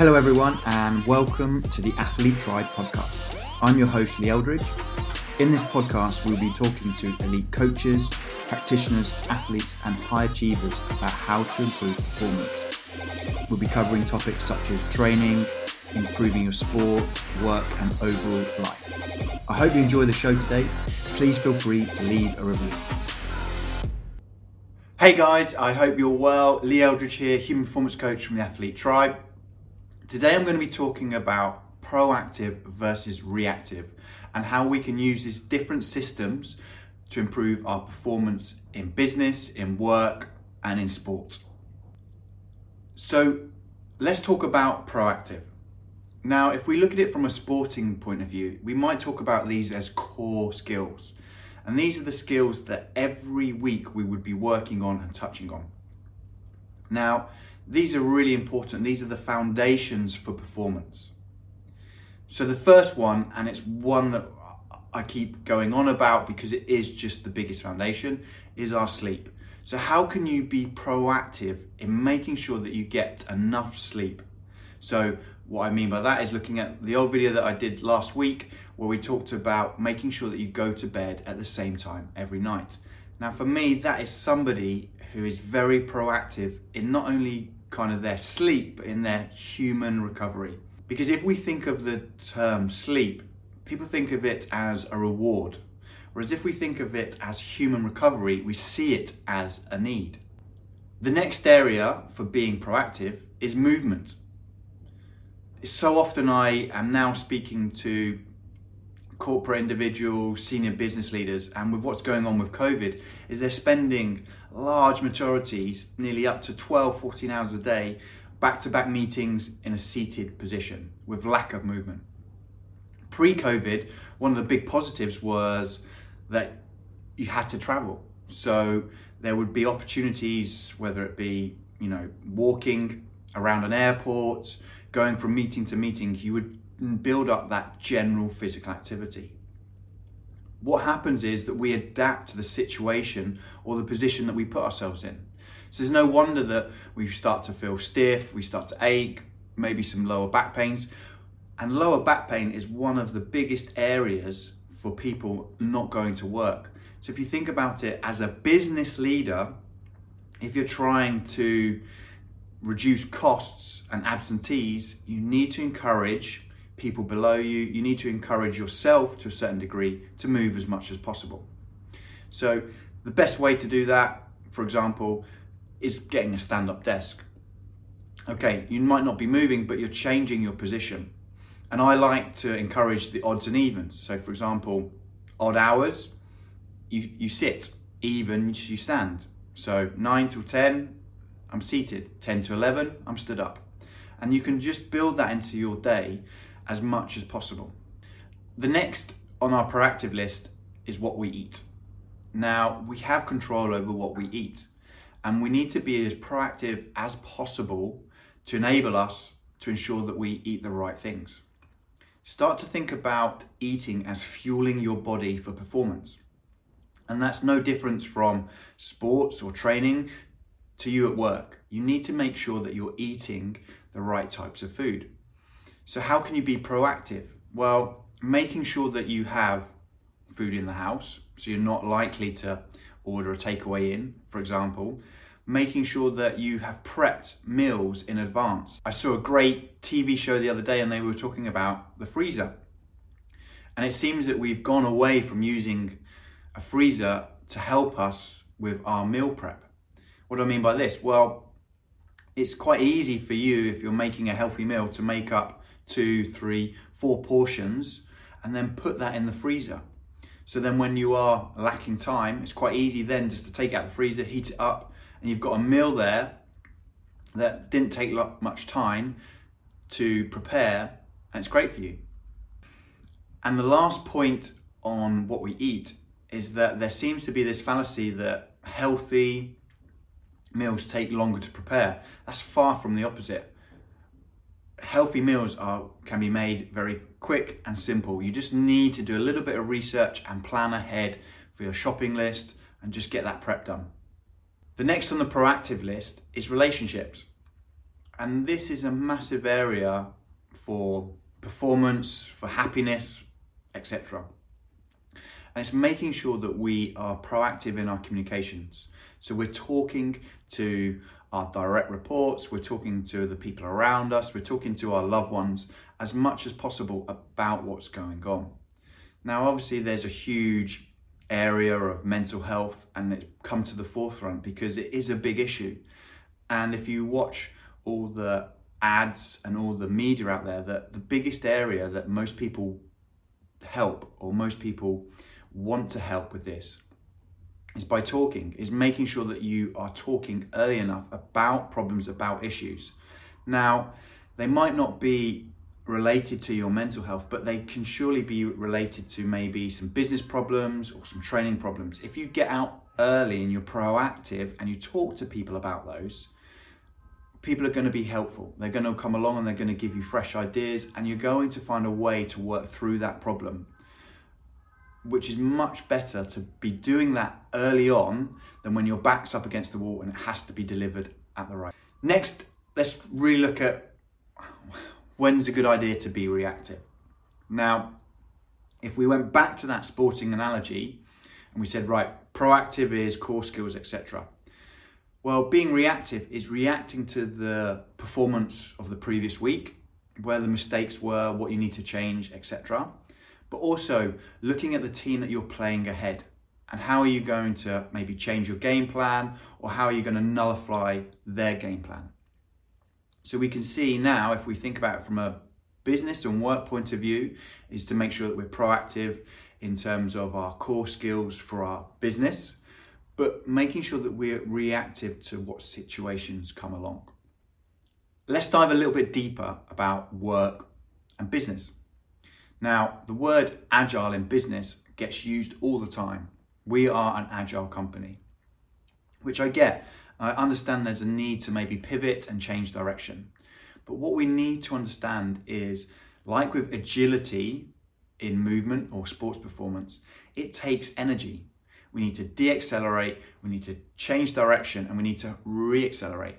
Hello, everyone, and welcome to the Athlete Tribe podcast. I'm your host, Lee Eldridge. In this podcast, we'll be talking to elite coaches, practitioners, athletes, and high achievers about how to improve performance. We'll be covering topics such as training, improving your sport, work, and overall life. I hope you enjoy the show today. Please feel free to leave a review. Hey guys, I hope you're well. Lee Eldridge here, human performance coach from the Athlete Tribe. Today I'm going to be talking about proactive versus reactive and how we can use these different systems to improve our performance in business, in work, and in sport. So let's talk about proactive. Now, if we look at it from a sporting point of view, we might talk about these as core skills. And these are the skills that every week we would be working on and touching on. Now, these are really important. These are the foundations for performance. So, the first one, and it's one that I keep going on about because it is just the biggest foundation, is our sleep. So, how can you be proactive in making sure that you get enough sleep? So, what I mean by that is looking at the old video that I did last week where we talked about making sure that you go to bed at the same time every night. Now, for me, that is somebody who is very proactive in not only kind of their sleep, in their human recovery. Because if we think of the term sleep, people think of it as a reward. Whereas if we think of it as human recovery, we see it as a need. The next area for being proactive is movement so often I am now speaking to corporate individuals, senior business leaders, and with what's going on with COVID, is they're spending large majorities, nearly up to 12, 14 hours a day, back to back meetings in a seated position with lack of movement. Pre COVID, one of the big positives was that you had to travel. So there would be opportunities, whether it be, you know, walking around an airport, going from meeting to meeting, you would build up that general physical activity. What happens is that we adapt to the situation or the position that we put ourselves in. So there's no wonder that we start to feel stiff, we start to ache, maybe some lower back pains. And lower back pain is one of the biggest areas for people not going to work. So if you think about it as a business leader, if you're trying to reduce costs and absentees, you need to encourage people below you, you need to encourage yourself to a certain degree to move as much as possible. So, the best way to do that, for example, is getting a stand up desk. Okay, you might not be moving, but you're changing your position. And I like to encourage the odds and evens. So, for example, odd hours, you, you sit, evens, you stand. So, 9 till 10, I'm seated. 10 to 11, I'm stood up. And you can just build that into your day as much as possible. The next on our proactive list is what we eat. Now, we have control over what we eat, and we need to be as proactive as possible to enable us to ensure that we eat the right things. Start to think about eating as fueling your body for performance. And that's no difference from sports or training to you at work, you need to make sure that you're eating the right types of food. So, how can you be proactive? Well, making sure that you have food in the house, so you're not likely to order a takeaway in, for example. Making sure that you have prepped meals in advance. I saw a great TV show the other day and they were talking about the freezer. And it seems that we've gone away from using a freezer to help us with our meal prep. What do I mean by this? Well, it's quite easy for you if you're making a healthy meal to make up two, three, four portions and then put that in the freezer. So then when you are lacking time, it's quite easy then just to take out the freezer, heat it up, and you've got a meal there that didn't take much time to prepare, and it's great for you. And the last point on what we eat is that there seems to be this fallacy that healthy, meals take longer to prepare. That's far from the opposite. Healthy meals are can be made very quick and simple. You just need to do a little bit of research and plan ahead for your shopping list and just get that prep done. The next on the proactive list is relationships. And this is a massive area for performance, for happiness, etc. And it's making sure that we are proactive in our communications. So we're talking to our direct reports, we're talking to the people around us, we're talking to our loved ones as much as possible about what's going on. Now, obviously, there's a huge area of mental health and it's come to the forefront because it is a big issue. And if you watch all the ads and all the media out there, that the biggest area that most people help or most people want to help with this is by talking, is making sure that you are talking early enough about problems, about issues. Now, they might not be related to your mental health, but they can surely be related to maybe some business problems or some training problems. If you get out early and you're proactive and you talk to people about those, people are going to be helpful. They're going to come along and they're going to give you fresh ideas, and you're going to find a way to work through that problem, which is much better to be doing that early on than when your back's up against the wall and it has to be delivered at the right. Next, let's really look at when's a good idea to be reactive? Now, if we went back to that sporting analogy and we said, right, proactive is core skills, etc. Well, being reactive is reacting to the performance of the previous week, where the mistakes were, what you need to change, etc. But also looking at the team that you're playing ahead and how are you going to maybe change your game plan or how are you going to nullify their game plan. So we can see now, if we think about it from a business and work point of view, is to make sure that we're proactive in terms of our core skills for our business, but making sure that we're reactive to what situations come along. Let's dive a little bit deeper about work and business. Now, the word agile in business gets used all the time. We are an agile company, which I get I understand there's a need to maybe pivot and change direction. But what we need to understand is, like with agility in movement or sports performance, it takes energy. We need to deaccelerate, we need to change direction, and we need to reaccelerate.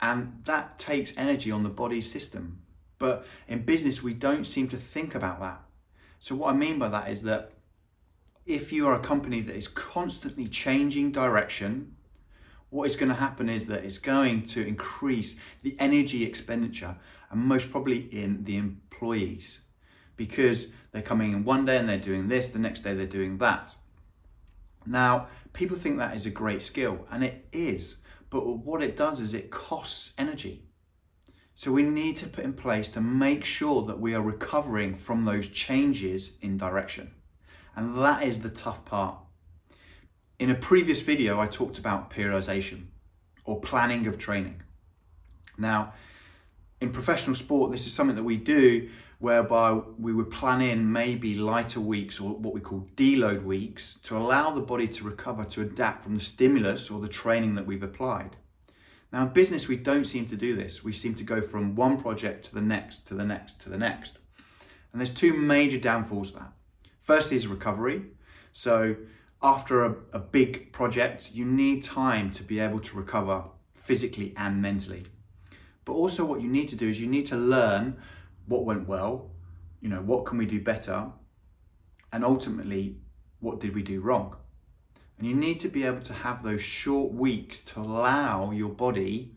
And that takes energy on the body system. But in business, we don't seem to think about that. So, what I mean by that is that if you are a company that is constantly changing direction, what is going to happen is that it's going to increase the energy expenditure and most probably in the employees because they're coming in one day and they're doing this, the next day they're doing that. Now, people think that is a great skill and it is, but what it does is it costs energy. So we need to put in place to make sure that we are recovering from those changes in direction. And that is the tough part. In a previous video, I talked about periodization or planning of training. Now, in professional sport, this is something that we do whereby we would plan in maybe lighter weeks or what we call deload weeks to allow the body to recover to adapt from the stimulus or the training that we've applied. Now, in business, we don't seem to do this. We seem to go from one project to the next, to the next, to the next. And there's two major downfalls to that. Firstly is recovery. So after a, a big project, you need time to be able to recover physically and mentally. But also, what you need to do is you need to learn what went well, you know, what can we do better, and ultimately, what did we do wrong? And you need to be able to have those short weeks to allow your body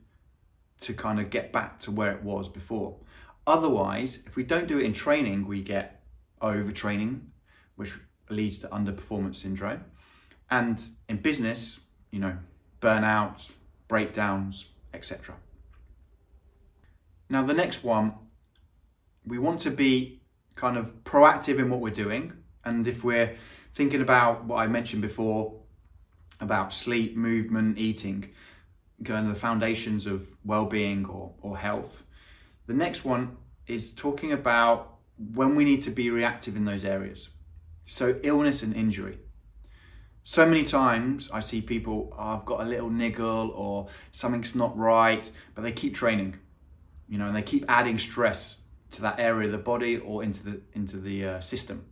to kind of get back to where it was before. Otherwise, if we don't do it in training, we get overtraining, which leads to underperformance syndrome. And in business, you know, burnouts, breakdowns, etc. Now, the next one, we want to be kind of proactive in what we're doing. And if we're thinking about what I mentioned before about sleep, movement, eating, going to the foundations of well being or, or health, the next one is talking about when we need to be reactive in those areas. So, illness and injury. So many times I see people, oh, I've got a little niggle or something's not right, but they keep training, you know, and they keep adding stress to that area of the body or into the into the uh, system,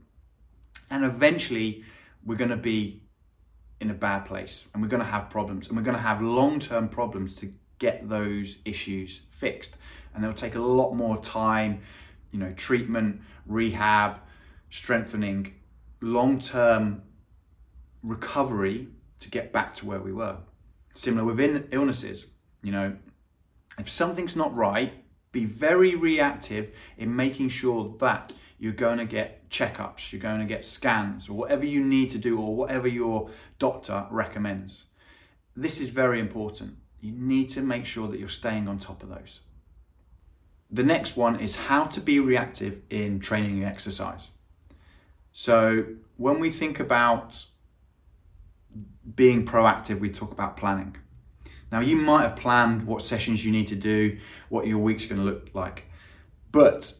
and eventually we're going to be in a bad place, and we're going to have problems, and we're going to have long term problems to get those issues fixed. And they'll take a lot more time, you know, treatment, rehab, strengthening, long term recovery to get back to where we were. Similar within illnesses, you know, if something's not right, be very reactive in making sure that you're going to get checkups, you're going to get scans, or whatever you need to do, or whatever your doctor recommends. This is very important. You need to make sure that you're staying on top of those. The next one is how to be reactive in training and exercise. So, when we think about being proactive, we talk about planning. Now, you might have planned what sessions you need to do, what your week's going to look like, but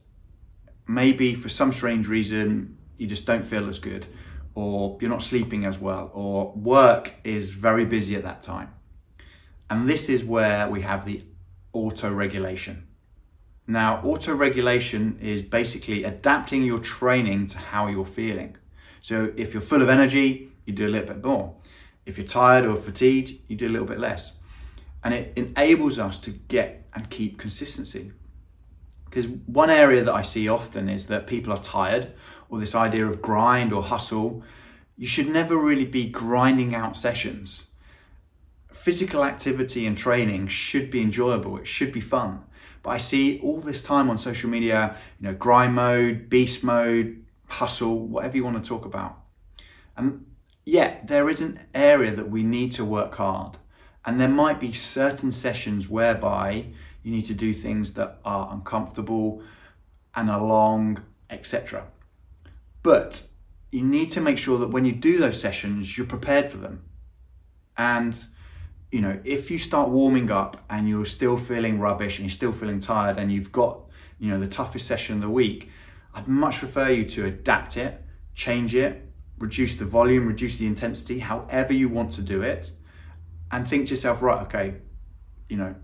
maybe for some strange reason you just don't feel as good, or you're not sleeping as well, or work is very busy at that time. And this is where we have the auto regulation. Now, auto regulation is basically adapting your training to how you're feeling. So, if you're full of energy, you do a little bit more. If you're tired or fatigued, you do a little bit less. And it enables us to get and keep consistency. Because one area that I see often is that people are tired, or this idea of grind or hustle. You should never really be grinding out sessions. Physical activity and training should be enjoyable, it should be fun. But I see all this time on social media, you know, grind mode, beast mode, hustle, whatever you want to talk about. And yet, there is an area that we need to work hard. And there might be certain sessions whereby you need to do things that are uncomfortable and are long, etc. But you need to make sure that when you do those sessions, you're prepared for them. And you know, if you start warming up and you're still feeling rubbish and you're still feeling tired and you've got, you know, the toughest session of the week, I'd much prefer you to adapt it, change it, reduce the volume, reduce the intensity, however you want to do it, and think to yourself, right, okay, you know,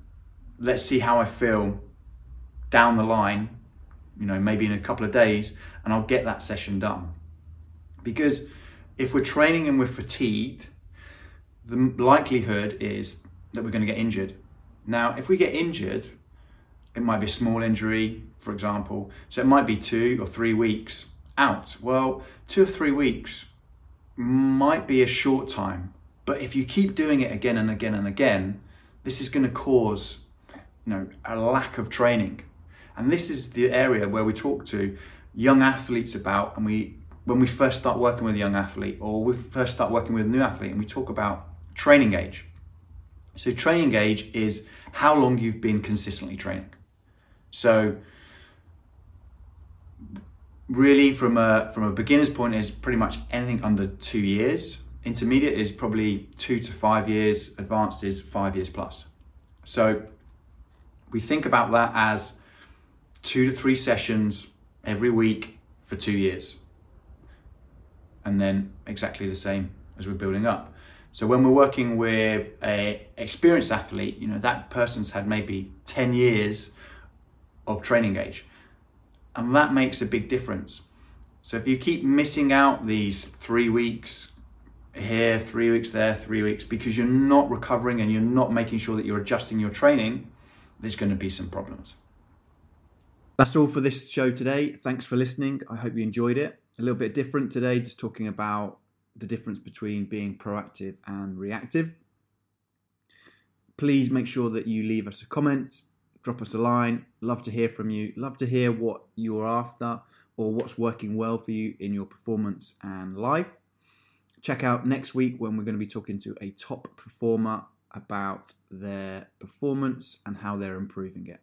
let's see how I feel down the line, you know, maybe in a couple of days, and I'll get that session done. Because if we're training and we're fatigued, the likelihood is that we're going to get injured. Now, if we get injured, it might be a small injury, for example, so it might be two or three weeks out. Well, two or three weeks might be a short time, but if you keep doing it again and again and again, this is going to cause you know, a lack of training. And this is the area where we talk to young athletes about, and we, when we first start working with a young athlete, or we first start working with a new athlete, and we talk about training age. So, training age is how long you've been consistently training. So, really, from a from a beginner's point, is pretty much anything under two years. Intermediate is probably two to five years. Advanced is five years plus. So, we think about that as two to three sessions every week for two years. And then exactly the same as we're building up. So when we're working with a experienced athlete, you know, that person's had maybe 10 years of training age. And that makes a big difference. So if you keep missing out these three weeks here, three weeks there, three weeks, because you're not recovering and you're not making sure that you're adjusting your training, there's going to be some problems. That's all for this show today. Thanks for listening. I hope you enjoyed it. A little bit different today, just talking about the difference between being proactive and reactive. Please make sure that you leave us a comment, drop us a line. Love to hear from you. Love to hear what you're after or what's working well for you in your performance and life. Check out next week when we're going to be talking to a top performer about their performance and how they're improving it.